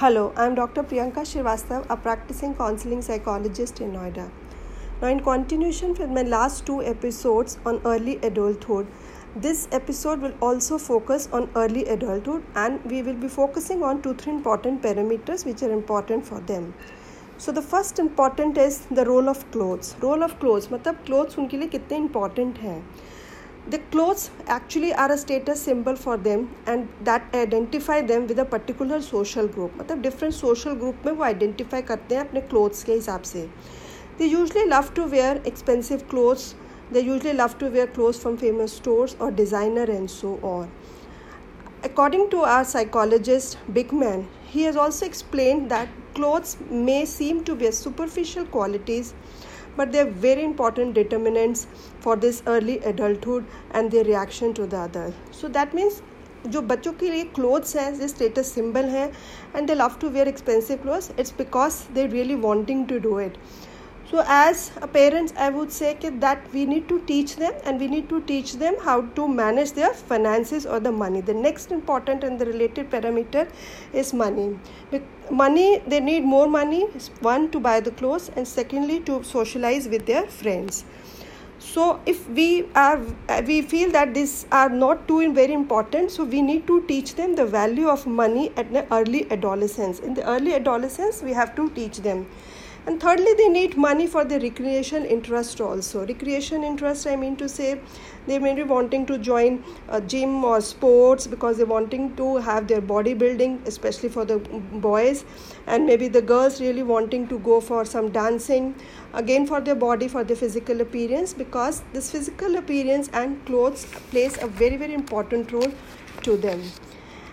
Hello I am doctor Priyanka Srivastava a practising counselling psychologist in Noida now in continuation for my last two episodes on early adulthood this episode will also focus on early adulthood and we will be focusing on two three important parameters which are important for them so the first important is the role of clothes role of clothes मतलब clothes उनके लिए कितने important हैं? the clothes actually are a status symbol for them and that identify them with a particular social group मतलब different social group में वो identify करते हैं अपने clothes के हिसाब से they usually love to wear expensive clothes they usually love to wear clothes from famous stores or designer and so on according to our psychologist Bigman he has also explained that clothes may seem to be superficial qualities but they are very important determinants for this early adulthood and their reaction to the other so that means जो बच्चों के लिए clothes हैं जो status symbol हैं and they love to wear expensive clothes it's because they really wanting to do it so as parents i would say that we need to teach them and we need to teach them how to manage their finances or the money. The next important and the related parameter is money. Money they need more money one to buy the clothes and secondly to socialize with their friends. So if we are we feel that these are not too very important so we need to teach them the value of money at the early adolescence. In the early adolescence we have to teach them and thirdly they need money for their recreation interest also. Recreation interest i mean to say they may be wanting to join a gym or sports because they're wanting to have their bodybuilding especially for the boys. And maybe the girls really wanting to go for some dancing again for their body for their physical appearance because this physical appearance and clothes plays a very very important role to them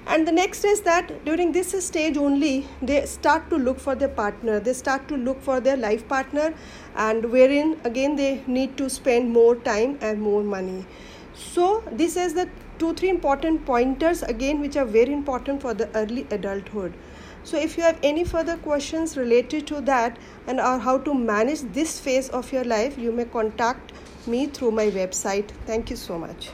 and the next is that during this stage only they start to look for their partner. They start to look for their life partner and wherein again they need to spend more time and more money. So this is the two three important pointers again which are very important for the early adulthood. So if you have any further questions related to that and or how to manage this phase of your life you may contact me through my website. Thank you so much